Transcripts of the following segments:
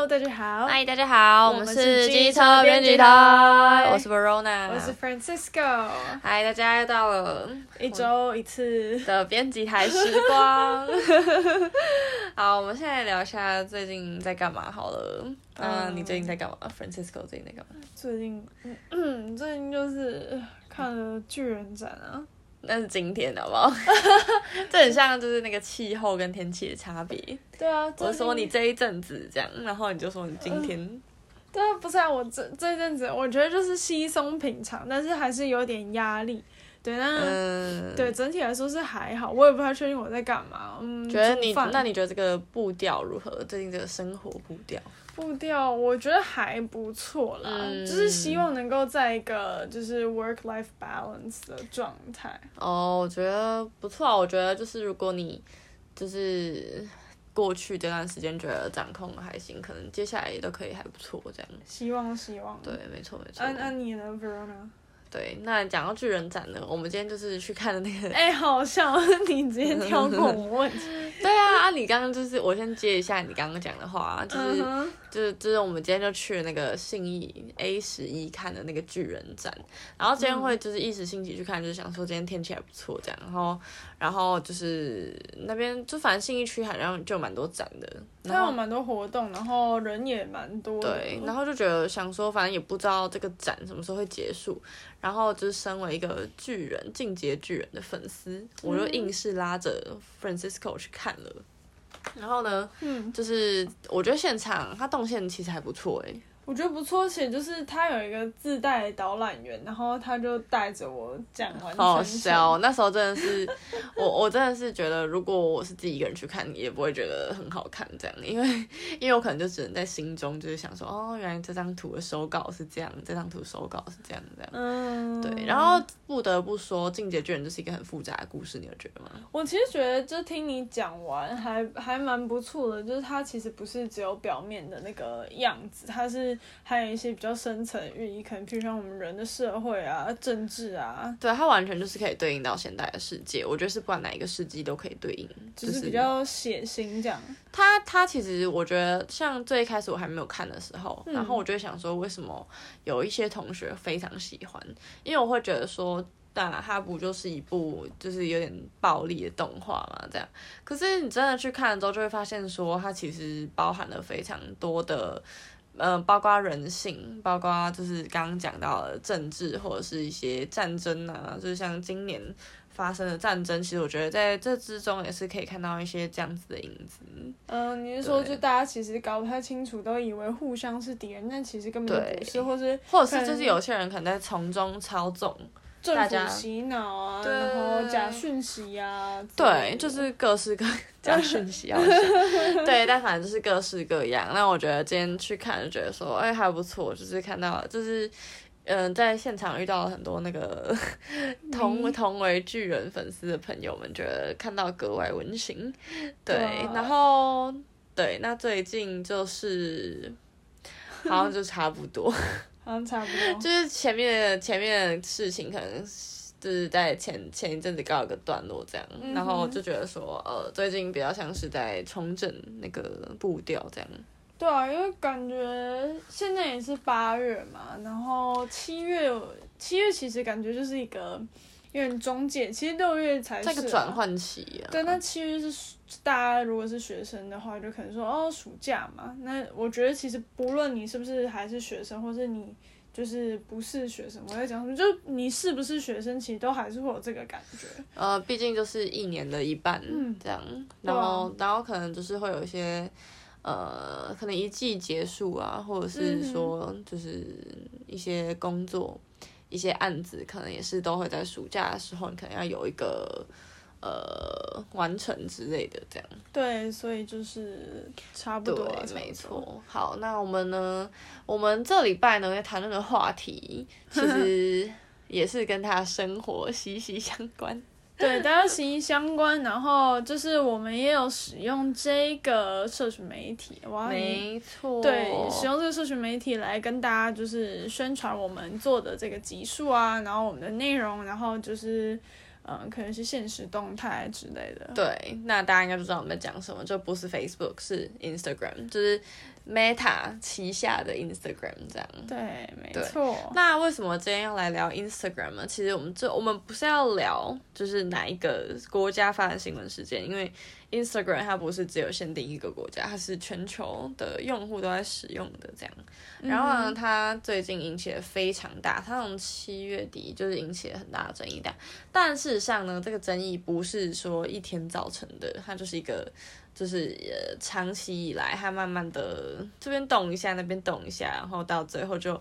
Hello，大家好。嗨，大家好，我们是机车编辑台，我是 Verona，我是 Francisco。嗨，大家又到了一周一次的编辑台时光。好，我们现在聊一下最近在干嘛好了。嗯，你最近在干嘛？Francisco 最近在干嘛？最近，嗯，最近就是看了巨人展啊。那是今天，好不好？这很像就是那个气候跟天气的差别。对啊，我说你这一阵子这样，然后你就说你今天。呃、对啊，不是啊，我这这一阵子我觉得就是稀松平常，但是还是有点压力。对，那、嗯、对整体来说是还好，我也不太确定我在干嘛。嗯，觉得你那你觉得这个步调如何？最近这个生活步调？步调我觉得还不错啦，嗯、就是希望能够在一个就是 work life balance 的状态。哦，我觉得不错啊。我觉得就是如果你就是过去这段时间觉得掌控还行，可能接下来也都可以还不错这样。希望希望。对，没错没错。按按你呢 Verona。对，那讲到巨人展呢，我们今天就是去看的那个。哎、欸，好笑，你直接跳过我问题。对 啊，啊，你刚刚就是，我先接一下你刚刚讲的话，就是。Uh huh. 就是就是我们今天就去了那个信义 A 十一看的那个巨人展，然后今天会就是一时兴起去看，就是想说今天天气还不错这样，然后然后就是那边就反正信义区好像就蛮多展的，它有蛮多活动，然后人也蛮多。对，然后就觉得想说反正也不知道这个展什么时候会结束，然后就是身为一个巨人进阶巨人的粉丝，我就硬是拉着 Francisco 去看了。然后呢，嗯，就是我觉得现场它动线其实还不错诶。我觉得不错，且就是他有一个自带导览员，然后他就带着我讲完。好笑，那时候真的是我，我真的是觉得，如果我是自己一个人去看，也不会觉得很好看这样，因为 因为我可能就只能在心中就是想说，哦，原来这张图的手稿是这样，这张图手稿是这样这样。嗯，对。然后不得不说，《进阶巨人》就是一个很复杂的故事，你有觉得吗？我其实觉得，就听你讲完，还还蛮不错的，就是它其实不是只有表面的那个样子，它是。还有一些比较深层寓意，可能譬如像我们人的社会啊、政治啊，对，它完全就是可以对应到现代的世界。我觉得是不管哪一个世纪都可以对应，就是、就是比较血腥这样。它它其实我觉得，像最一开始我还没有看的时候，嗯、然后我就会想说，为什么有一些同学非常喜欢？因为我会觉得说，那它不就是一部就是有点暴力的动画嘛？这样，可是你真的去看了之后，就会发现说，它其实包含了非常多的。嗯、呃，包括人性，包括就是刚刚讲到的政治或者是一些战争啊，就是像今年发生的战争，其实我觉得在这之中也是可以看到一些这样子的影子。嗯、呃，你是说就大家其实搞不太清楚，都以为互相是敌人，但其实根本就不是，或是或者是就是有些人可能在从中操纵。政府洗脑啊，然后假讯息啊，对，就是各式各 假讯息啊，对，但反正就是各式各样。那我觉得今天去看就觉得说，哎，还不错，就是看到就是嗯、呃，在现场遇到了很多那个 同、嗯、同为巨人粉丝的朋友们，觉得看到格外温馨。对，哇然后对，那最近就是好像就差不多。嗯，差不多。就是前面的前面事情，可能就是在前前一阵子告一个段落这样，嗯、然后就觉得说，呃，最近比较像是在重整那个步调这样。对啊，因为感觉现在也是八月嘛，然后七月七月其实感觉就是一个。有点中介，其实六月才是、啊、这个转换期啊。对，那七月是大家如果是学生的话，就可能说哦，暑假嘛。那我觉得其实不论你是不是还是学生，或是你就是不是学生，我在讲什么，就你是不是学生，其实都还是会有这个感觉。呃，毕竟就是一年的一半这样，嗯、然后、啊、然后可能就是会有一些呃，可能一季结束啊，或者是说就是一些工作。一些案子可能也是都会在暑假的时候，你可能要有一个呃完成之类的这样。对，所以就是差不多。没错。好，那我们呢？我们这礼拜呢要谈论的话题，其实 也是跟他生活息息相关。对，大家息息相关。然后就是我们也有使用这个社群媒体，哇，没错，对，使用这个社群媒体来跟大家就是宣传我们做的这个集数啊，然后我们的内容，然后就是嗯，可能是现实动态之类的。对，那大家应该都知道我们在讲什么，就不是 Facebook，是 Instagram，就是 Meta 旗下的 Instagram 这样。对，没错。那为什么今天要来聊 Instagram 呢？其实我们这我们不是要聊就是哪一个国家发生新闻事件，因为 Instagram 它不是只有限定一个国家，它是全球的用户都在使用的这样。然后呢，它最近引起了非常大，它从七月底就是引起了很大的争议的。但事实上呢，这个争议不是说一天造成的，它就是一个。就是呃，长期以来，它慢慢的这边动一下，那边动一下，然后到最后就，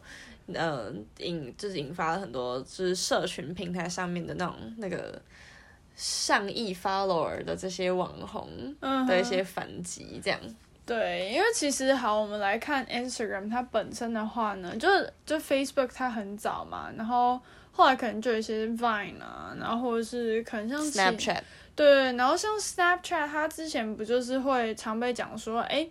呃，引就是引发了很多就是社群平台上面的那种那个上亿 follower 的这些网红的一些反击，这样。对，因为其实好，我们来看 Instagram 它本身的话呢，就就 Facebook 它很早嘛，然后后来可能就有一些 Vine 啊，然后或者是可能像 Snapchat。对，然后像 Snapchat，它之前不就是会常被讲说，哎，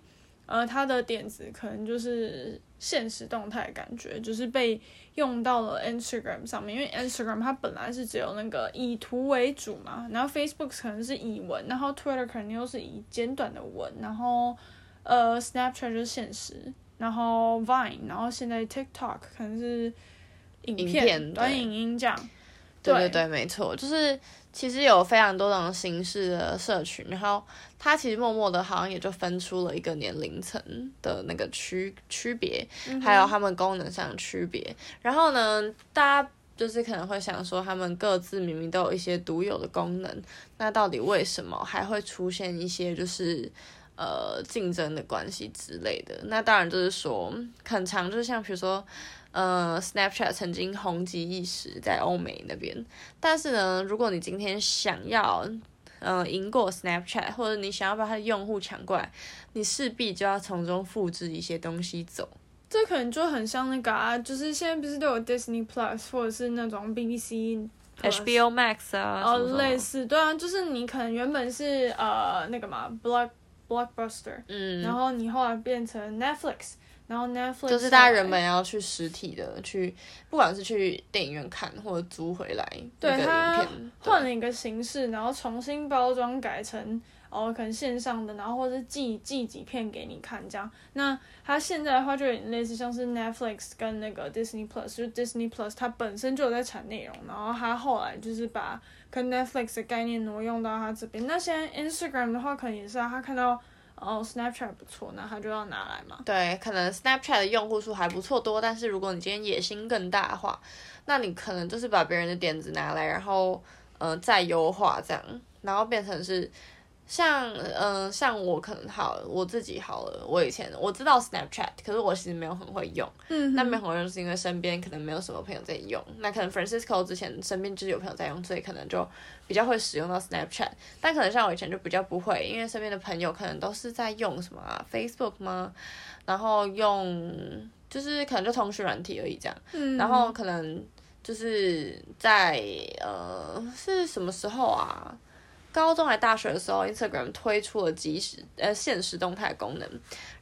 呃，它的点子可能就是限时动态感觉，就是被用到了 Instagram 上面，因为 Instagram 它本来是只有那个以图为主嘛，然后 Facebook 可能是以文，然后 Twitter 可能又是以简短的文，然后呃 Snapchat 就是现实，然后 Vine，然后现在 TikTok 可能是影片、影片短影音这样。对对对，没错，就是。其实有非常多种形式的社群，然后它其实默默的，好像也就分出了一个年龄层的那个区区别，还有他们功能上的区别。然后呢，大家就是可能会想说，他们各自明明都有一些独有的功能，那到底为什么还会出现一些就是呃竞争的关系之类的？那当然就是说，很长就是像比如说。呃，Snapchat 曾经红极一时在欧美那边，但是呢，如果你今天想要呃赢过 Snapchat，或者你想要把它的用户抢过来，你势必就要从中复制一些东西走。这可能就很像那个啊，就是现在不是都有 Disney Plus 或者是那种 BBC、HBO Max 啊，哦，类似，对啊，就是你可能原本是呃那个嘛，Block Blockbuster，嗯，然后你后来变成 Netflix。然后 Netflix 就是大家人们要去实体的去，不管是去电影院看或者租回来，对它换了一个形式，然后重新包装改成哦，可能线上的，然后或者寄寄几片给你看这样。那它现在的话就有点类似像是 Netflix 跟那个 Disney Plus，就 Disney Plus 它本身就有在产内容，然后它后来就是把跟 Netflix 的概念挪用到它这边。那现在 Instagram 的话，可能也是啊，他看到。哦、，Snapchat 不错，那他就要拿来嘛。对，可能 Snapchat 的用户数还不错多，但是如果你今天野心更大的话，那你可能就是把别人的点子拿来，然后呃再优化这样，然后变成是。像嗯、呃，像我可能好，我自己好了。我以前我知道 Snapchat，可是我其实没有很会用。嗯，那没有很会用是因为身边可能没有什么朋友在用。那可能 Francisco 之前身边就是有朋友在用，所以可能就比较会使用到 Snapchat。但可能像我以前就比较不会，因为身边的朋友可能都是在用什么啊，Facebook 吗？然后用就是可能就通讯软体而已这样。嗯，然后可能就是在呃是什么时候啊？高中还大学的时候，Instagram 推出了即时呃现实动态功能，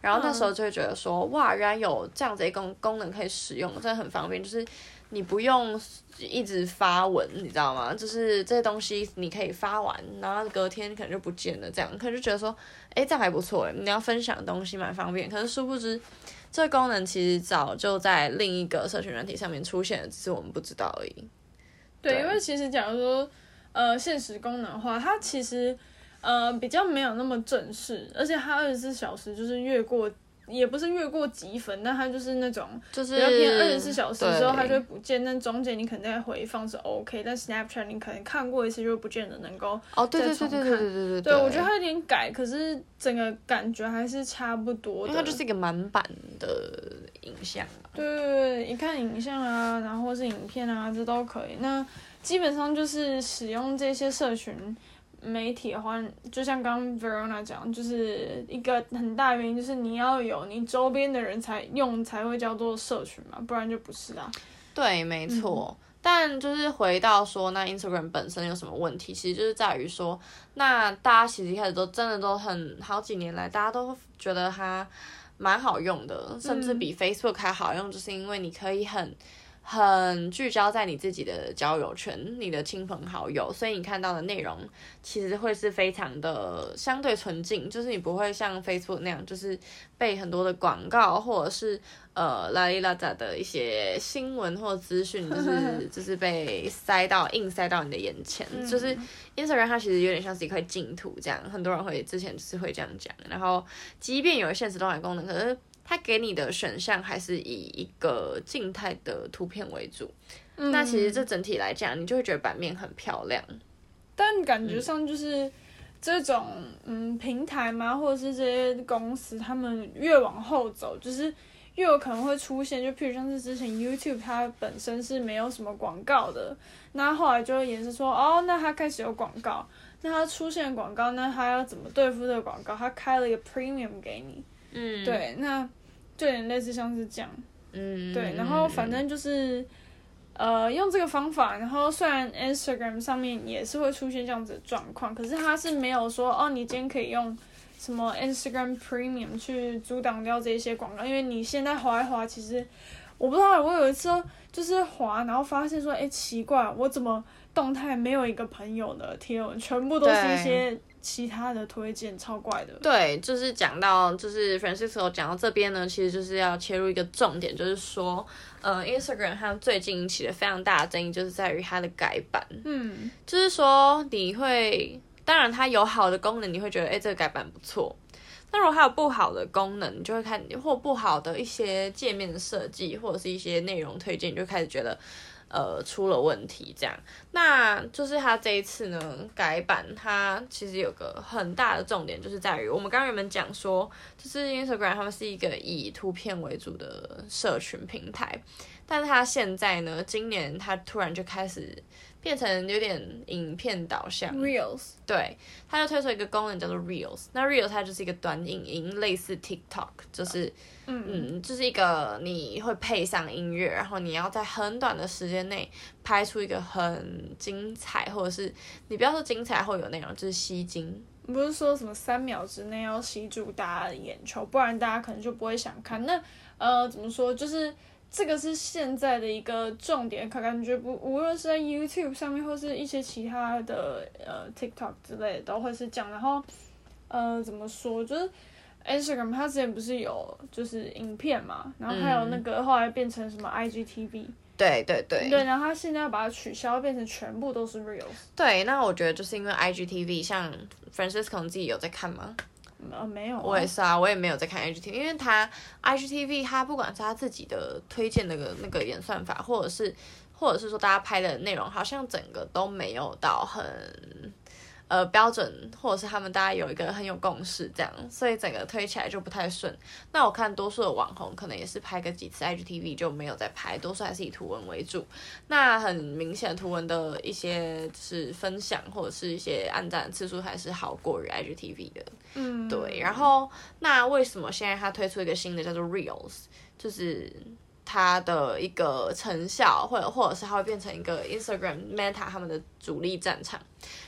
然后那时候就会觉得说，嗯、哇，原来有这样子一个功功能可以使用，真的很方便。就是你不用一直发文，你知道吗？就是这些东西你可以发完，然后隔天可能就不见了，这样可能就觉得说，哎，这样还不错哎，你要分享的东西蛮方便。可是殊不知，这个功能其实早就在另一个社群软体上面出现了，只是我们不知道而已。对，对因为其实假如说。呃，限时功能的话，它其实呃比较没有那么正式，而且它二十四小时就是越过，也不是越过即焚，但它就是那种就是要偏二十四小时之后它就会不见，但中间你可能在回放是 OK，但 Snapchat 你可能看过一次就不见得能够哦，对对对对对对对对，对。我觉得它有点改，可是整个感觉还是差不多的，它就是一个满版的影像啊，对对对，一看影像啊，然后或是影片啊，这都可以，那。基本上就是使用这些社群媒体的话，就像刚刚 Verona 讲，就是一个很大原因，就是你要有你周边的人才用才会叫做社群嘛，不然就不是啊。对，没错。嗯、但就是回到说，那 Instagram 本身有什么问题？其实就是在于说，那大家其实一开始都真的都很好几年来，大家都觉得它蛮好用的，甚至比 Facebook 还好用，就是因为你可以很。很聚焦在你自己的交友圈、你的亲朋好友，所以你看到的内容其实会是非常的相对纯净，就是你不会像 Facebook 那样，就是被很多的广告或者是呃拉里拉杂的一些新闻或资讯，就 是就是被塞到硬塞到你的眼前。就是 Instagram 它其实有点像是一块净土这样，很多人会之前就是会这样讲。然后即便有现实动态功能，可是它给你的选项还是以一个静态的图片为主，嗯、那其实这整体来讲，你就会觉得版面很漂亮。但感觉上就是这种嗯，嗯平台嘛，或者是这些公司，他们越往后走，就是越有可能会出现，就譬如像是之前 YouTube 它本身是没有什么广告的，那后来就也是说，哦，那它开始有广告，那它出现广告，那它要怎么对付这个广告？它开了一个 Premium 给你。嗯，对，那就有点类似像是这样，嗯，对，然后反正就是，呃，用这个方法，然后虽然 Instagram 上面也是会出现这样子的状况，可是它是没有说哦，你今天可以用什么 Instagram Premium 去阻挡掉这些广告，因为你现在滑一滑，其实我不知道，我有一次就是滑，然后发现说，哎，奇怪，我怎么动态没有一个朋友的贴文，全部都是一些。其他的推荐超怪的，对，就是讲到就是 Francisco 讲到这边呢，其实就是要切入一个重点，就是说，呃，Instagram 它最近引起了非常大的争议，就是在于它的改版，嗯，就是说你会，当然它有好的功能，你会觉得，哎，这个改版不错，那如果它有不好的功能，你就会看，或不好的一些界面的设计，或者是一些内容推荐，你就开始觉得。呃，出了问题，这样，那就是他这一次呢改版，它其实有个很大的重点，就是在于我们刚刚有们讲说，就是 Instagram 他们是一个以图片为主的社群平台，但是它现在呢，今年它突然就开始。变成有点影片导向，Reels，对，它就推出一个功能叫做 Reels，那 Reels 它就是一个短影音，类似 TikTok，就是，嗯嗯，就是一个你会配上音乐，然后你要在很短的时间内拍出一个很精彩，或者是你不要说精彩或有内容，就是吸睛，不是说什么三秒之内要吸住大家的眼球，不然大家可能就不会想看。那呃，怎么说，就是。这个是现在的一个重点，可感觉不无论是在 YouTube 上面，或是一些其他的呃 TikTok 之类的，都会是这样。然后呃怎么说，就是 Instagram 它之前不是有就是影片嘛，然后还有那个后来变成什么 IGTV，嗯。对对对。对，然后它现在要把它取消，变成全部都是 Reels。对，那我觉得就是因为 IGTV，像 Francisco 自己有在看吗？呃，没有、我也是啊，我也没有在看 HTV，因为他 H T V，他不管是他自己的推荐那个那个演算法，或者是或者是说大家拍的内容，好像整个都没有到很。呃，标准或者是他们大家有一个很有共识这样，所以整个推起来就不太顺。那我看多数的网红可能也是拍个几次 IGTV 就没有再拍，多数还是以图文为主。那很明显，图文的一些就是分享或者是一些按赞次数还是好过于 IGTV 的。嗯，对。然后那为什么现在他推出一个新的叫做 Reels，就是？它的一个成效，或者或者是它会变成一个 Instagram Meta 他们的主力战场，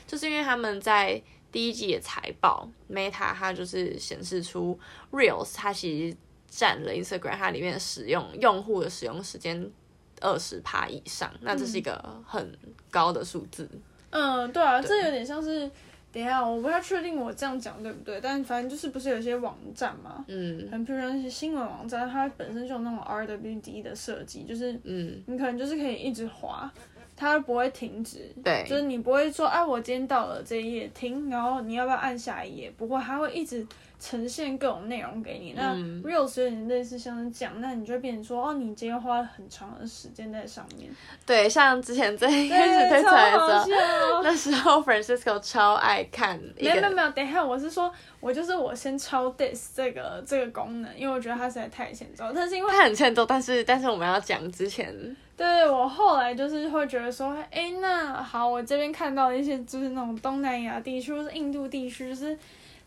就是因为他们在第一季的财报，Meta 它就是显示出 Reels 它其实占了 Instagram 它里面使用用户的使用时间二十趴以上，那这是一个很高的数字。嗯，对啊，对这有点像是。等一下，我不太确定我这样讲对不对，但反正就是不是有些网站嘛，嗯，很比如说那些新闻网站，它本身就有那种 RWD 的设计，就是，嗯，你可能就是可以一直滑，它不会停止，对，就是你不会说，哎，我今天到了这一页停，然后你要不要按下一页？不会，它会一直。呈现各种内容给你，那 Reels 有点类似像是讲，那你就变成说，哦，你今天花了很长的时间在上面。对，像之前最开始推出来的时候，那时候 Francisco 超爱看。没有没有没有，等一下，我是说，我就是我先超 diss 这个这个功能，因为我觉得它实在太欠揍。但是因为它很欠揍，但是但是我们要讲之前，对，我后来就是会觉得说，哎，那好，我这边看到一些就是那种东南亚地区或是印度地区，就是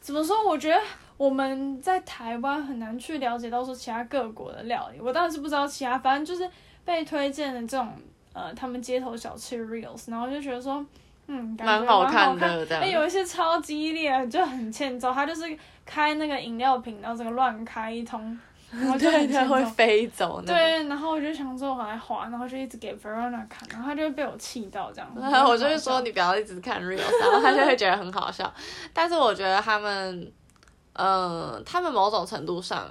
怎么说？我觉得。我们在台湾很难去了解到说其他各国的料理，我当然是不知道其他，反正就是被推荐的这种呃，他们街头小吃 reels，然后就觉得说，嗯，蛮好看蛮好看的，哎，有一些超激烈，就很欠揍，他就是开那个饮料瓶，然后这个乱开一通。然后就会飞走。对，然后我就想说我还滑，然后就一直给 Verona 看，然后他就会被我气到这样。然后我就会说你不要一直看 Reels，然后他就会觉得很好笑。但是我觉得他们，嗯、呃，他们某种程度上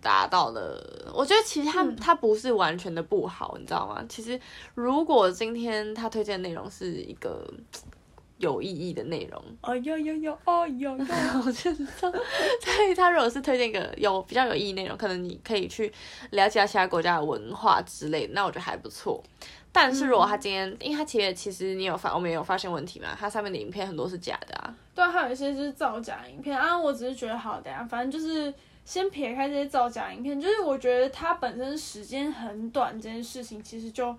达到了。我觉得其实他、嗯、他不是完全的不好，你知道吗？其实如果今天他推荐的内容是一个。有意义的内容，哦有有有，哦有有，我就知道。所以他如果是推荐一个有比较有意义内容，可能你可以去了解其他国家的文化之类的，那我觉得还不错。但是如果他今天，嗯、因为他其实其实你有发，我们也有发现问题嘛，他上面的影片很多是假的啊。对啊，还有一些就是造假影片啊。我只是觉得好的呀，反正就是先撇开这些造假影片，就是我觉得它本身时间很短，这件事情其实就。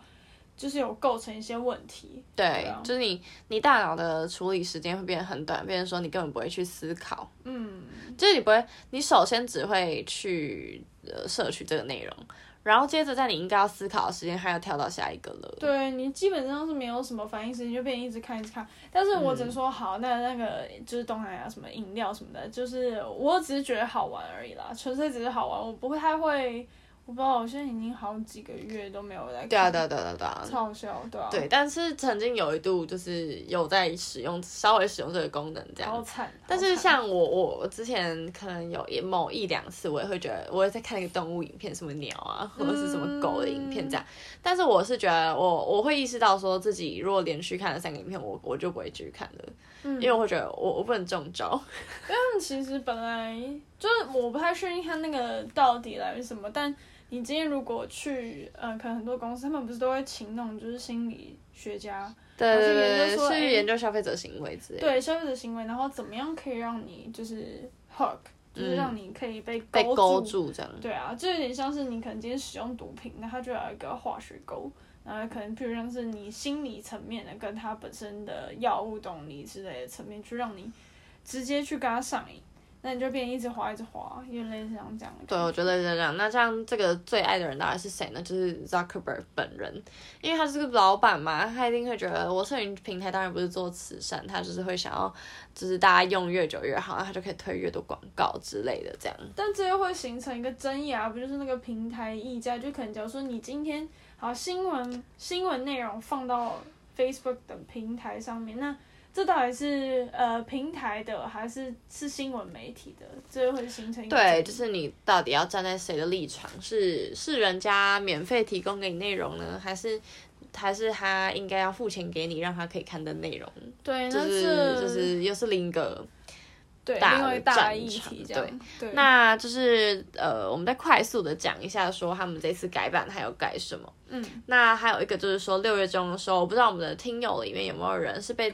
就是有构成一些问题，对，对啊、就是你你大脑的处理时间会变得很短，变成说你根本不会去思考，嗯，就是你不会，你首先只会去呃摄取这个内容，然后接着在你应该要思考的时间，还要跳到下一个了。对，你基本上是没有什么反应时间，就变一直看一直看。但是我只能说好，那那个就是东南亚什么饮料什么的，就是我只是觉得好玩而已啦，纯粹只是好玩，我不会太会。我不知道，我现在已经好几个月都没有在看。对啊，对啊，对啊，对啊。超笑，对啊。对，但是曾经有一度就是有在使用，稍微使用这个功能这样。好惨。但是像我，我之前可能有一某一两次，我也会觉得我也在看一个动物影片，什么鸟啊，或者是什么狗的影片这样。嗯、但是我是觉得我，我我会意识到说自己如果连续看了三个影片，我我就不会继续看了，嗯、因为我会觉得我我不能中招。因为其实本来就是我不太确定它那个到底来自什么，但。你今天如果去，呃，可能很多公司他们不是都会请那种就是心理学家，对对对，去研究消费者行为之类的。对，消费者行为，然后怎么样可以让你就是 hook，就是让你可以被勾住，被勾住这样。对啊，就有点像是你可能今天使用毒品，那它就有一个化学勾，然后可能譬如像是你心理层面的跟它本身的药物动力之类的层面，去让你直接去跟它上瘾。那你就变一直滑一直滑，有点类似像这样。对，我觉得是这样。那这样这个最爱的人到底是谁呢？就是 Zuckerberg 本人，因为他是个老板嘛，他一定会觉得我社群平台当然不是做慈善，他就是会想要，就是大家用越久越好，他就可以推越多广告之类的这样。但这又会形成一个争议啊，不就是那个平台溢价？就可能假如说你今天好新闻新闻内容放到 Facebook 的平台上面，那。这到底是呃平台的还是是新闻媒体的？这会形成一个对，就是你到底要站在谁的立场？是是人家免费提供给你内容呢，还是还是他应该要付钱给你，让他可以看的内容？对，就是就是又是另一个大的战场。对，对，那就是呃，我们再快速的讲一下，说他们这次改版还有改什么？嗯，那还有一个就是说六月中的时候，我不知道我们的听友里面有没有人是被。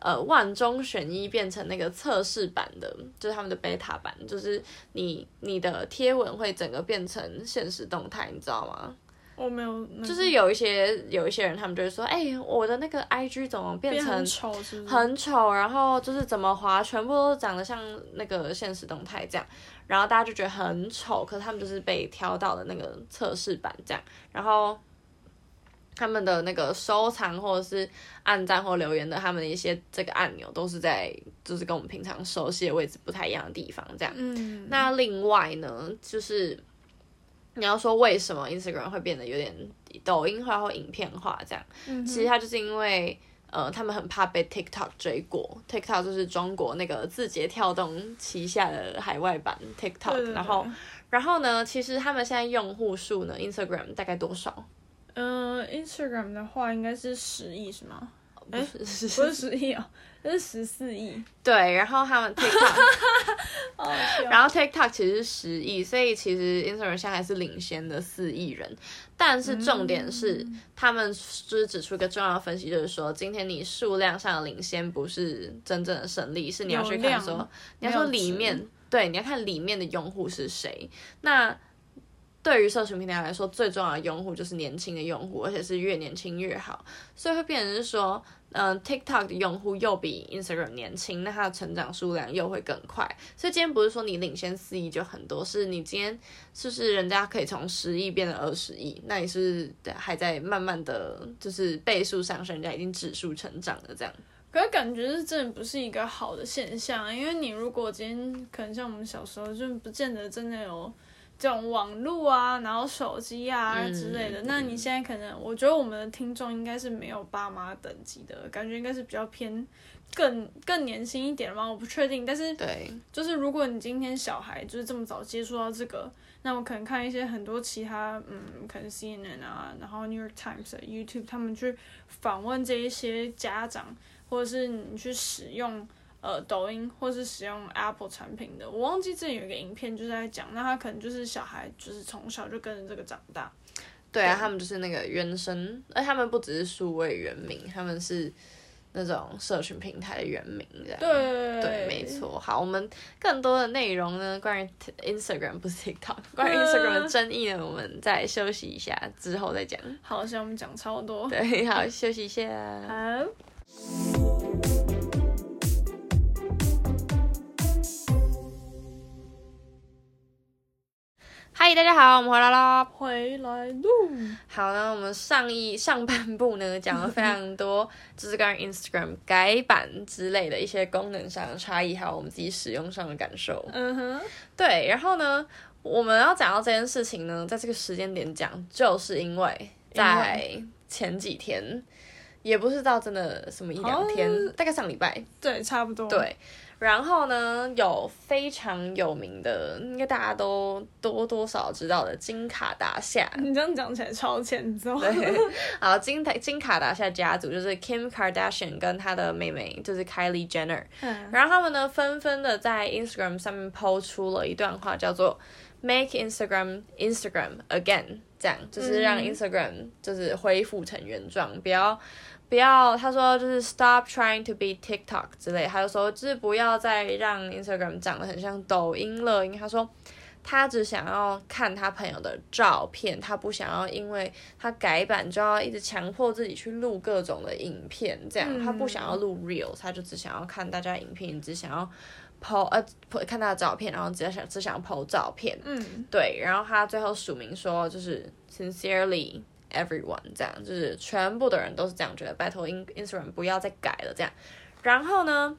呃，万中选一变成那个测试版的，就是他们的 beta 版，就是你你的贴文会整个变成现实动态，你知道吗？我没有，就是有一些有一些人，他们就会说，哎、欸，我的那个 IG 怎么变成很丑，然后就是怎么滑，全部都长得像那个现实动态这样，然后大家就觉得很丑，可是他们就是被挑到了那个测试版这样，然后。他们的那个收藏或者是按赞或留言的，他们的一些这个按钮都是在，就是跟我们平常熟悉的位置不太一样的地方，这样。嗯。那另外呢，就是你要说为什么 Instagram 会变得有点抖音化或影片化这样？嗯。其实它就是因为，呃，他们很怕被 TikTok 追过，TikTok 就是中国那个字节跳动旗下的海外版 TikTok。对对对。然后，然后呢，其实他们现在用户数呢，Instagram 大概多少？嗯、uh，Instagram 的话应该是十亿是吗？不是，欸、不是十亿哦，这是十四亿。对，然后他们 TikTok，然后 TikTok 其实是十亿，所以其实 Instagram 现在还是领先的四亿人。但是重点是，嗯、他们就是指出一个重要的分析，就是说，今天你数量上的领先不是真正的胜利，是你要去看说，你要说里面，对，你要看里面的用户是谁。那对于社群平台来说，最重要的用户就是年轻的用户，而且是越年轻越好，所以会变成是说，嗯、，TikTok 的用户又比 Instagram 年轻，那它的成长数量又会更快。所以今天不是说你领先四亿就很多，是你今天是不是人家可以从十亿变成二十亿，那你是还在慢慢的就是倍数上升，人家已经指数成长了这样。可是感觉是真的不是一个好的现象，因为你如果今天可能像我们小时候，就不见得真的有。这种网络啊，然后手机啊之类的。嗯、那你现在可能，我觉得我们的听众应该是没有爸妈等级的感觉，应该是比较偏更更年轻一点嘛，我不确定。但是，对，就是如果你今天小孩就是这么早接触到这个，那我可能看一些很多其他，嗯，可能 CNN 啊，然后 New York Times 的 YouTube，他们去访问这一些家长，或者是你去使用。呃，抖音或是使用 Apple 产品的，我忘记之前有一个影片，就是在讲，那他可能就是小孩，就是从小就跟着这个长大。对啊，对他们就是那个原生，而他们不只是数位原名，他们是那种社群平台的原名，这样。对对，没错。好，我们更多的内容呢，关于 Instagram 不是 TikTok，关于 Instagram 的争议呢，我们再休息一下之后再讲。好，现在我们讲超多。对，好，休息一下。好。嗨，大家好，我们回来啦，回来喽。好呢，我们上一上半部呢讲了非常多，就是关于 Instagram 改版之类的一些功能上的差异，还有我们自己使用上的感受。嗯哼，对。然后呢，我们要讲到这件事情呢，在这个时间点讲，就是因为在前几天，也不是到真的什么一两天，哦、大概上礼拜，对，差不多，对。然后呢，有非常有名的，应该大家都多多少知道的金卡达夏。你这样讲起来超欠揍。对，好，金金卡达夏家族就是 Kim Kardashian 跟她的妹妹就是 Kylie Jenner。嗯。然后他们呢，纷纷的在 Instagram 上面 po 出了一段话，叫做 “Make Instagram Instagram again”，这样就是让 Instagram 就是恢复成原状，嗯、不要。不要，他说就是 stop trying to be TikTok 之类，他就说就是不要再让 Instagram 长得很像抖音了，因为他说他只想要看他朋友的照片，他不想要因为他改版就要一直强迫自己去录各种的影片，这样他不想要录 Reels，他就只想要看大家影片，只想要 po 呃看他的照片，然后只想只想要 po 照片，嗯，对，然后他最后署名说就是 sincerely。Everyone 这样就是全部的人都是这样觉得，拜托 Instagram 不要再改了这样。然后呢，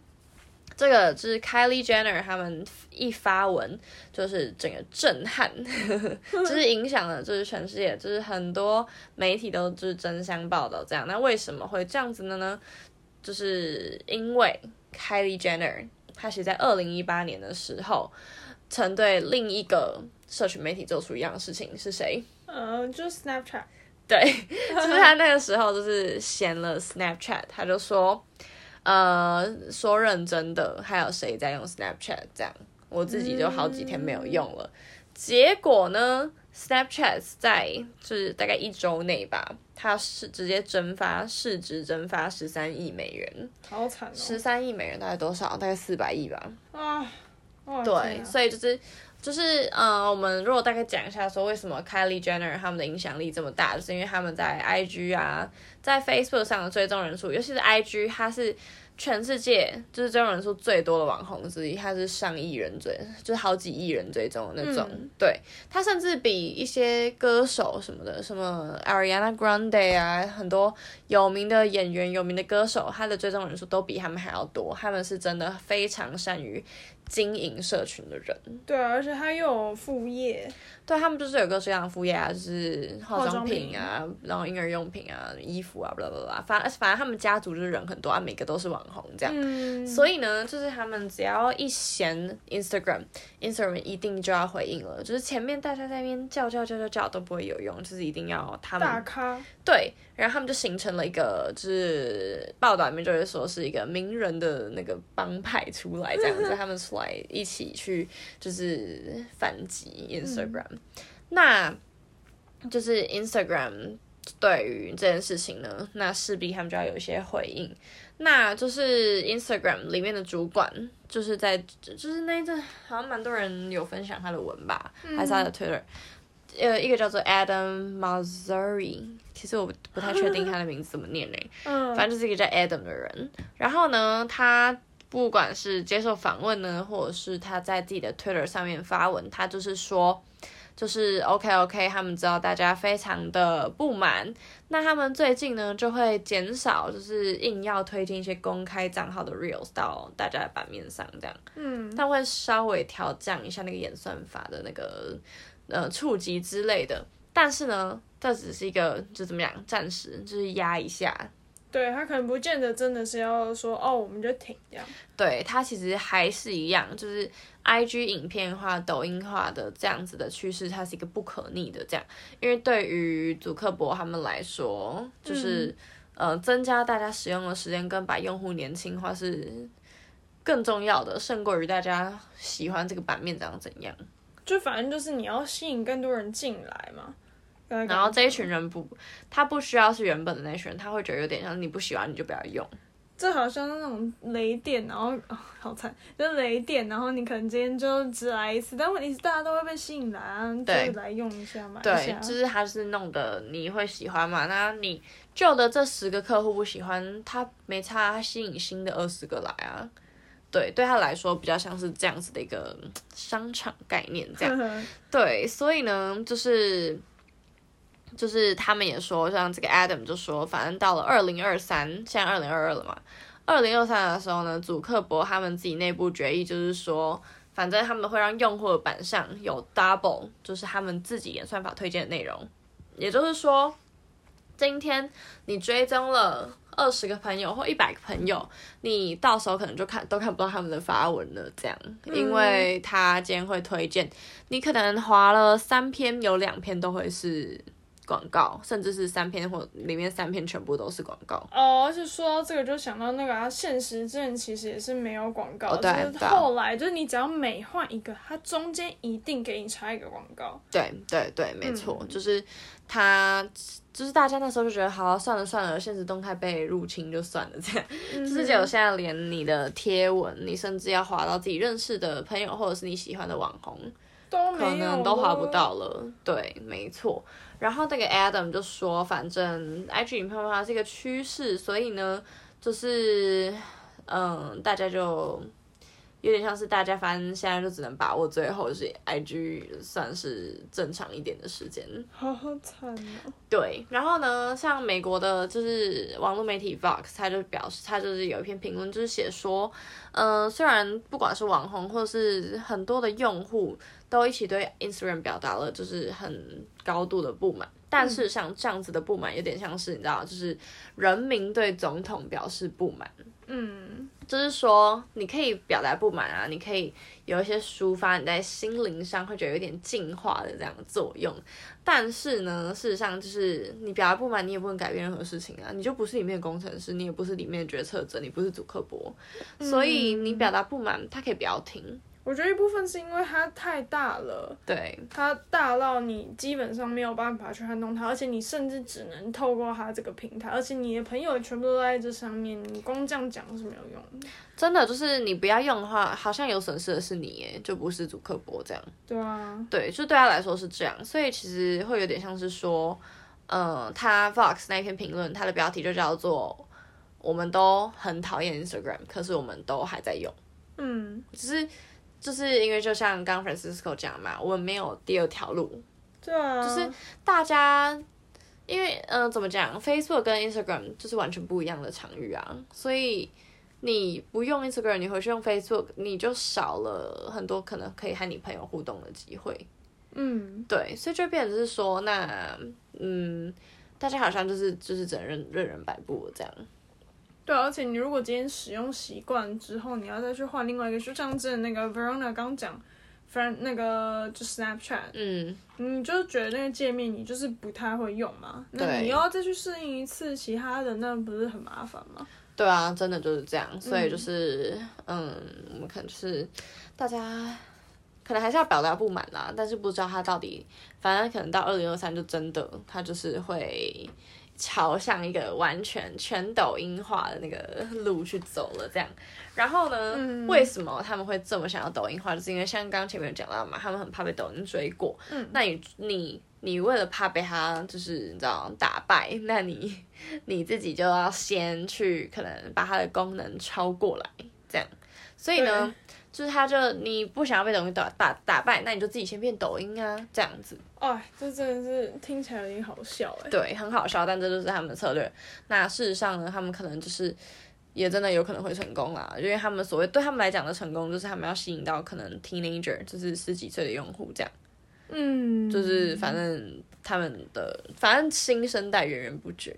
这个就是 Kylie Jenner 他们一发文，就是整个震撼，就是影响了就是全世界，就是很多媒体都就是争相报道这样。那为什么会这样子的呢？就是因为 Kylie Jenner 他其实在二零一八年的时候，曾对另一个社群媒体做出一样的事情，是谁？嗯，就 Snapchat。对，就是他那个时候就是嫌了 Snapchat，他就说，呃，说认真的，还有谁在用 Snapchat？这样，我自己就好几天没有用了。嗯、结果呢，Snapchat 在就是大概一周内吧，它是直接蒸发市值蒸发十三亿美元，好惨哦！十三亿美元大概多少？大概四百亿吧。啊，对，啊、所以就是。就是呃，我们如果大概讲一下，说为什么 Kylie Jenner 他们的影响力这么大，就是因为他们在 IG 啊，在 Facebook 上的追踪人数，尤其是 IG，它是全世界就是追踪人数最多的网红之一，他是上亿人追，就是好几亿人追踪的那种。嗯、对，他甚至比一些歌手什么的，什么 Ariana Grande 啊，很多有名的演员、有名的歌手，他的追踪人数都比他们还要多。他们是真的非常善于。经营社群的人，对啊，而且他又有副业，对他们就是有各式各样的副业啊，就是化妆品啊，品。然后婴儿用品啊，衣服啊，巴拉巴拉，反正反正他们家族就是人很多啊，每个都是网红这样，嗯、所以呢，就是他们只要一嫌 Instagram，Instagram 一定就要回应了，就是前面大家在那边叫叫叫叫叫都不会有用，就是一定要他们大咖，对。然后他们就形成了一个，就是报道里面就会说是一个名人的那个帮派出来这样子，他们出来一起去就是反击 Instagram，嗯、那就是 Instagram 对于这件事情呢，那势必他们就要有一些回应，那就是 Instagram 里面的主管就是在就是那一阵好像蛮多人有分享他的文吧，嗯、还是他的 Twitter。呃，一个叫做 Adam Mosseri，其实我不太确定 他的名字怎么念嘞。嗯，反正就是一个叫 Adam 的人。然后呢，他不管是接受访问呢，或者是他在自己的 Twitter 上面发文，他就是说，就是 OK OK，他们知道大家非常的不满，那他们最近呢就会减少，就是硬要推进一些公开账号的 Reels 到大家的版面上，这样。嗯，他会稍微调降一下那个演算法的那个。呃触及之类的。但是呢，这只是一个就怎么样，暂时就是压一下。对，他可能不见得真的是要说哦，我们就停这样。对，他其实还是一样，就是 I G 影片化、抖音化的这样子的趋势，它是一个不可逆的这样。因为对于祖克伯他们来说，就是、嗯、呃增加大家使用的时间跟把用户年轻化是更重要的，胜过于大家喜欢这个版面长怎样。就反正就是你要吸引更多人进来嘛。然后这一群人不，他不需要是原本的那群人，他会觉得有点像你不喜欢你就不要用。这好像那种雷电，然后、哦、好惨，就雷电，然后你可能今天就只来一次，但问题是大家都会被吸引来啊，对就来用一下嘛。对，就是他是弄的你会喜欢嘛？那你旧的这十个客户不喜欢，他没差，他吸引新的二十个来啊。对，对他来说比较像是这样子的一个商场概念，这样。对，所以呢，就是。就是他们也说，像这个 Adam 就说，反正到了二零二三，现在二零二二了嘛。二零二三的时候呢，祖克伯他们自己内部决议就是说，反正他们会让用户的版上有 double，就是他们自己演算法推荐的内容。也就是说，今天你追踪了二十个朋友或一百个朋友，你到时候可能就看都看不到他们的发文了，这样，因为他今天会推荐，你可能划了三篇，有两篇都会是。广告，甚至是三篇或里面三篇全部都是广告。哦，而且说到这个，就想到那个啊，现实之前其实也是没有广告，哦、对，就是后来就是你只要每换一个，它中间一定给你插一个广告。对对对，没错，嗯、就是它，就是大家那时候就觉得，好，算了算了，现实动态被入侵就算了，这样。就是结果现在连你的贴文，你甚至要滑到自己认识的朋友或者是你喜欢的网红，都可能都划不到了。对，没错。然后那个 Adam 就说，反正 IG 影片的话是一个趋势，所以呢，就是嗯，大家就有点像是大家反正现在就只能把握最后，就是 IG 算是正常一点的时间。好好惨哦。对，然后呢，像美国的就是网络媒体 Vox，他就表示，他就是有一篇评论，就是写说，嗯，虽然不管是网红或是很多的用户。都一起对 Instagram 表达了就是很高度的不满，但是像这样子的不满有点像是你知道，就是人民对总统表示不满，嗯，就是说你可以表达不满啊，你可以有一些抒发你在心灵上会觉得有点净化的这样的作用，但是呢，事实上就是你表达不满，你也不能改变任何事情啊，你就不是里面的工程师，你也不是里面的决策者，你不是祖克博，所以你表达不满，他可以不要听。我觉得一部分是因为它太大了，对，它大到你基本上没有办法去撼动它，而且你甚至只能透过它这个平台，而且你的朋友全部都在这上面，你光这样讲是没有用的。真的就是你不要用的话，好像有损失的是你耶，就不是主客博这样。对啊，对，就对他来说是这样，所以其实会有点像是说，嗯，他 Vox 那一篇评论，他的标题就叫做“我们都很讨厌 Instagram，可是我们都还在用”，嗯，只是。就是因为就像刚 Francisco 讲嘛，我们没有第二条路。对啊。就是大家，因为嗯、呃，怎么讲，Facebook 跟 Instagram 就是完全不一样的场域啊，所以你不用 Instagram，你回去用 Facebook，你就少了很多可能可以和你朋友互动的机会。嗯，对，所以就变成是说，那嗯，大家好像就是就是只能任任人摆布这样。对，而且你如果今天使用习惯之后，你要再去换另外一个，就像之前那个 Verona 刚讲，friend 那个就 Snapchat，嗯，你就觉得那个界面你就是不太会用嘛，那你要再去适应一次其他的，那不是很麻烦吗？对啊，真的就是这样，所以就是，嗯，嗯，我们可能就是大家可能还是要表达不满啦，但是不知道他到底，反正可能到二零二三就真的他就是会。朝向一个完全全抖音化的那个路去走了，这样。然后呢，嗯、为什么他们会这么想要抖音化？就是因为像刚刚前面有讲到嘛，他们很怕被抖音追过。嗯，那你你你为了怕被他就是你知道打败，那你你自己就要先去可能把它的功能超过来，这样。所以呢。就是他，就你不想要被抖音打打打败，那你就自己先变抖音啊，这样子。哎，这真的是听起来有点好笑哎。对，很好笑，但这就是他们的策略。那事实上呢，他们可能就是也真的有可能会成功啦，因为他们所谓对他们来讲的成功，就是他们要吸引到可能 teenager，就是十几岁的用户这样。嗯，就是反正他们的反正新生代源源不绝。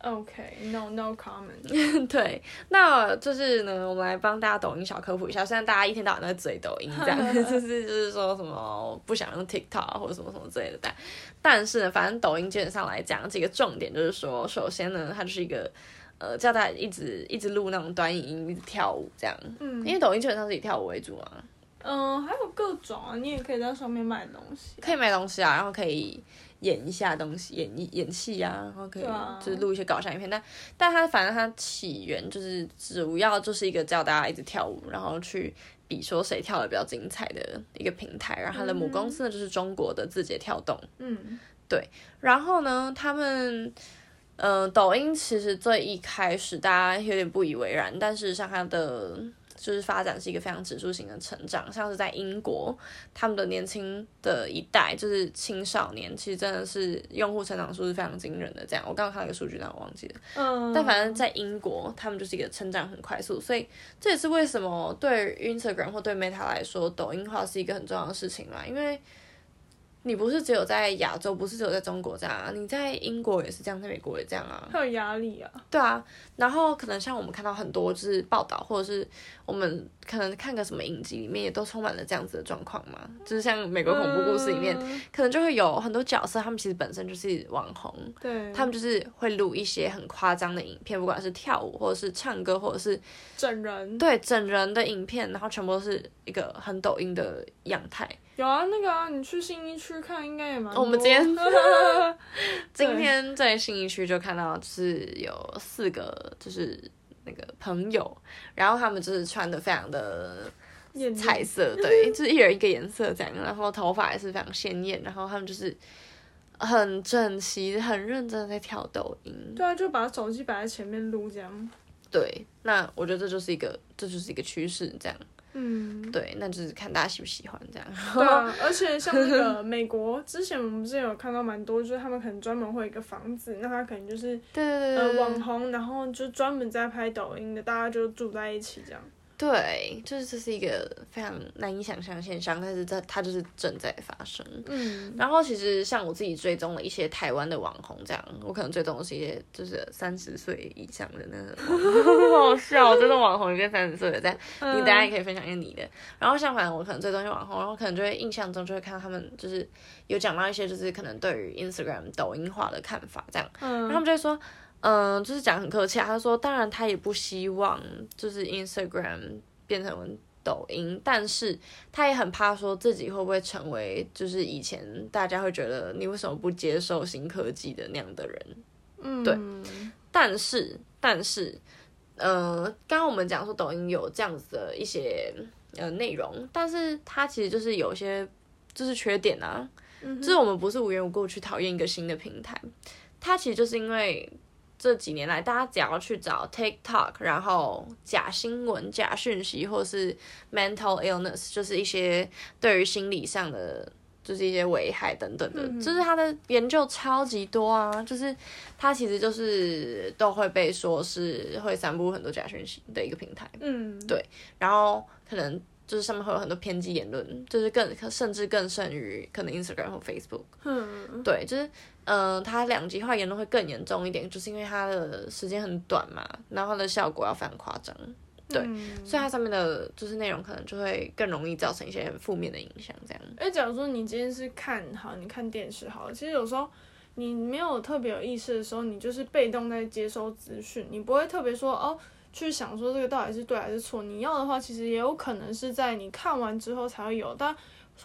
OK，no no comment。对，那就是呢，我们来帮大家抖音小科普一下。虽然大家一天到晚都在追抖音，这样 就是就是说什么不想用 TikTok 或者什么什么之类的，但但是呢，反正抖音基本上来讲几个重点就是说，首先呢，它就是一个呃叫大家一直一直录那种短影音，一直跳舞这样。嗯。因为抖音基本上是以跳舞为主啊。嗯，还有各种啊，你也可以在上面买东西。可以买东西啊，然后可以。演一下东西，演一演戏呀、啊，然后可以就是录一些搞笑影片。啊、但但它反正它起源就是主要就是一个叫大家一直跳舞，然后去比说谁跳的比较精彩的一个平台。然后它的母公司呢就是中国的字节跳动。嗯，对。然后呢，他们嗯、呃，抖音其实最一开始大家有点不以为然，但是像它的。就是发展是一个非常指数型的成长，像是在英国，他们的年轻的一代就是青少年，其实真的是用户成长数是非常惊人的。这样，我刚刚看了一个数据，但我忘记了。嗯。但反正在英国，他们就是一个成长很快速，所以这也是为什么对 Instagram 或对 Meta 来说，抖音化是一个很重要的事情嘛，因为。你不是只有在亚洲，不是只有在中国这样啊，你在英国也是这样，在美国也这样啊。很有压力啊。对啊，然后可能像我们看到很多就是报道，或者是我们可能看个什么影集里面，也都充满了这样子的状况嘛。就是像美国恐怖故事里面，嗯、可能就会有很多角色，他们其实本身就是网红，对，他们就是会录一些很夸张的影片，不管是跳舞，或者是唱歌，或者是整人，对，整人的影片，然后全部都是一个很抖音的样态。有啊，那个啊，你去信义区看应该也蛮多。我们今天 今天在信义区就看到，是有四个，就是那个朋友，然后他们就是穿的非常的彩色，对，就是一人一个颜色这样，然后头发也是非常鲜艳，然后他们就是很整齐、很认真的在跳抖音。对啊，就把手机摆在前面录这样。对，那我觉得这就是一个，这就是一个趋势，这样。嗯，对，那就是看大家喜不喜欢这样。对啊，而且像那个美国，之前我们之前有看到蛮多，就是他们可能专门会有一个房子，那他可能就是对呃网红，然后就专门在拍抖音的，大家就住在一起这样。对，就是这是一个非常难以想象的现象，但是这它就是正在发生。嗯，然后其实像我自己追踪了一些台湾的网红，这样我可能追踪的是一些就是三十岁以上的那个，好笑，真的网红跟三十岁的但，你大家也可以分享一下你的。然后相反，我可能追踪一些网红，然后可能就会印象中就会看到他们就是有讲到一些就是可能对于 Instagram 抖音化的看法这样，嗯，然后他们就会说。嗯，就是讲很客气啊。他说，当然他也不希望就是 Instagram 变成抖音，但是他也很怕说自己会不会成为就是以前大家会觉得你为什么不接受新科技的那样的人。嗯，对。但是，但是，呃，刚刚我们讲说抖音有这样子的一些呃内容，但是它其实就是有些就是缺点啊。嗯。就是我们不是无缘无故去讨厌一个新的平台，它其实就是因为。这几年来，大家只要去找 TikTok，然后假新闻、假讯息，或是 mental illness，就是一些对于心理上的，就是一些危害等等的，嗯、就是他的研究超级多啊，就是他其实就是都会被说是会散布很多假讯息的一个平台。嗯，对，然后可能。就是上面会有很多偏激言论，就是更甚至更甚于可能 Instagram 或 Facebook。嗯，对，就是嗯、呃，它两极化严重会更严重一点，就是因为它的时间很短嘛，然后它的效果要非常夸张。对，嗯、所以它上面的就是内容可能就会更容易造成一些负面的影响。这样。哎，假如说你今天是看好，你看电视好了，其实有时候你没有特别有意识的时候，你就是被动在接收资讯，你不会特别说哦。去想说这个到底是对还是错？你要的话，其实也有可能是在你看完之后才会有，但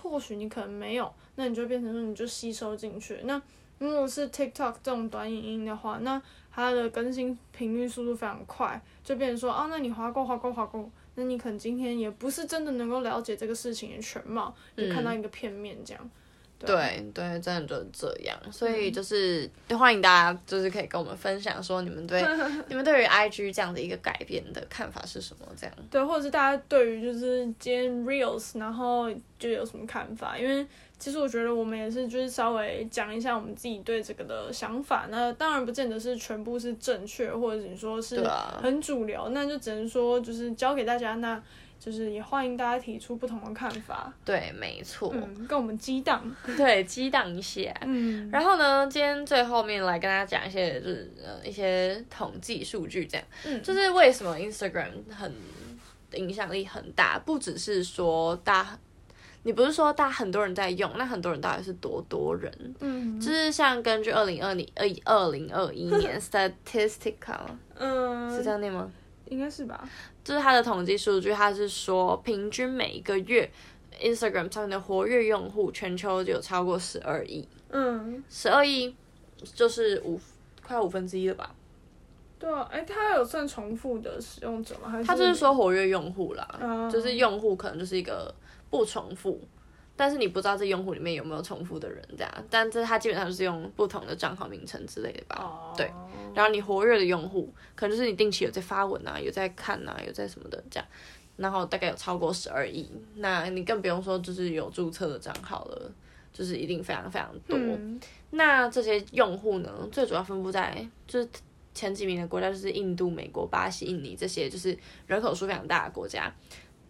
或许你可能没有，那你就变成说你就吸收进去。那如果是 TikTok 这种短影音的话，那它的更新频率速度非常快，就变成说啊，那你划过划过划过，那你可能今天也不是真的能够了解这个事情的全貌，就看到一个片面这样。嗯对对，真的就是这样，所以就是欢迎大家，就是可以跟我们分享说你们对 你们对于 IG 这样的一个改变的看法是什么？这样对，或者是大家对于就是今天 Reels，然后就有什么看法？因为其实我觉得我们也是就是稍微讲一下我们自己对这个的想法。那当然不见得是全部是正确，或者你说是很主流，啊、那就只能说就是教给大家那。就是也欢迎大家提出不同的看法。对，没错。嗯，跟我们激荡。对，激荡一些。嗯。然后呢，今天最后面来跟大家讲一些，就是呃一些统计数据，这样。嗯。就是为什么 Instagram 很影响力很大？不只是说大。你不是说大很多人在用，那很多人到底是多多人？嗯，就是像根据二零二零二二零二一年 statistical，嗯，是这样念吗？应该是吧。就是它的统计数据，它是说平均每一个月 Instagram 上面的活跃用户全球就有超过十二亿。嗯，十二亿就是五快五分之一了吧？对啊，哎，它有算重复的使用者吗？还是它就是说活跃用户啦，嗯、就是用户可能就是一个。不重复，但是你不知道这用户里面有没有重复的人，这样，但这他基本上就是用不同的账号名称之类的吧，oh. 对。然后你活跃的用户，可能就是你定期有在发文啊，有在看啊，有在什么的这样，然后大概有超过十二亿，那你更不用说就是有注册的账号了，就是一定非常非常多。嗯、那这些用户呢，最主要分布在就是前几名的国家就是印度、美国、巴西、印尼这些，就是人口数非常大的国家。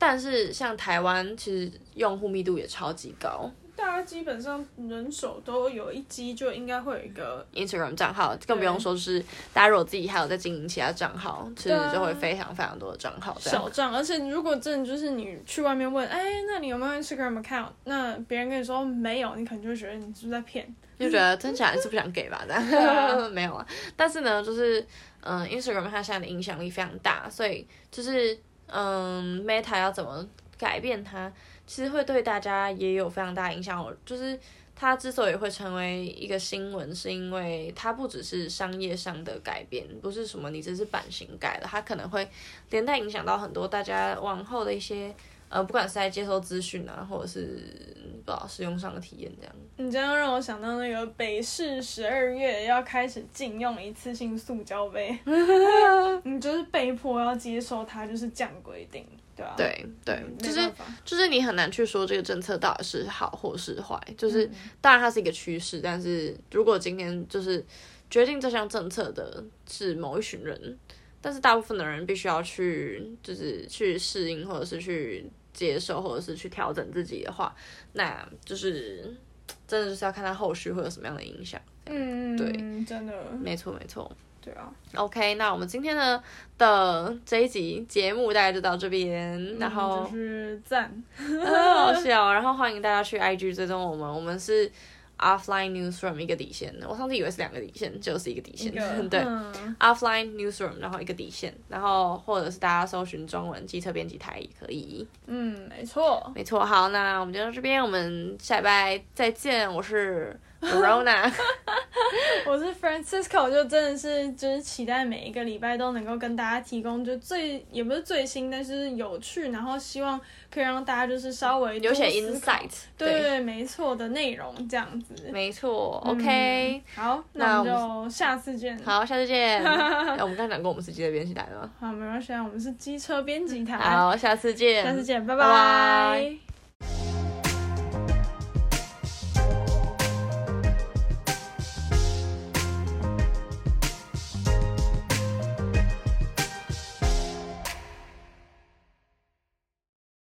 但是像台湾，其实用户密度也超级高，大家基本上人手都有一机，就应该会有一个 Instagram 账号，更不用说是大家如果自己还有在经营其他账号，其实就会非常非常多的账号。小账，而且如果真的就是你去外面问，哎，那你有没有 Instagram account？那别人跟你说没有，你可能就会觉得你是不是在骗？就觉得真假还是不想给吧？这样 没有啊。但是呢，就是嗯、呃、，Instagram 它现在的影响力非常大，所以就是。嗯，Meta 要怎么改变它？其实会对大家也有非常大影响。就是它之所以会成为一个新闻，是因为它不只是商业上的改变，不是什么你只是版型改了，它可能会连带影响到很多大家往后的一些。呃，不管是在接收资讯啊，或者是不知道使用上的体验这样。你这样让我想到那个北市十二月要开始禁用一次性塑胶杯，你就是被迫要接受它，就是这样规定，对吧、啊？对对，就是就是你很难去说这个政策到底是好或是坏，就是、嗯、当然它是一个趋势，但是如果今天就是决定这项政策的是某一群人，但是大部分的人必须要去就是去适应或者是去。接受或者是去调整自己的话，那就是真的就是要看他后续会有什么样的影响。嗯，对，真的，没错没错。对啊。OK，那我们今天呢的这一集节目大概就到这边，嗯、然后就是赞，很好笑。然后欢迎大家去 IG 追踪我们，我们是。Offline Newsroom 一个底线，我上次以为是两个底线，就是一个底线。对、嗯、，Offline Newsroom，然后一个底线，然后或者是大家搜寻中文机车编辑台也可以。嗯，没错，没错。好，那我们就到这边，我们下礼拜再见。我是。Rona，我是 Francisco，就真的是就是期待每一个礼拜都能够跟大家提供就最也不是最新，但是有趣，然后希望可以让大家就是稍微有些 insight，对对，对没错的内容这样子，没错，OK，嗯，好，那我们就下次见，好，下次见。那 我们刚才讲过我们是机车编辑台吗？好，没关系，我们是机车编辑台，好，下次见，下次见，拜拜。拜拜。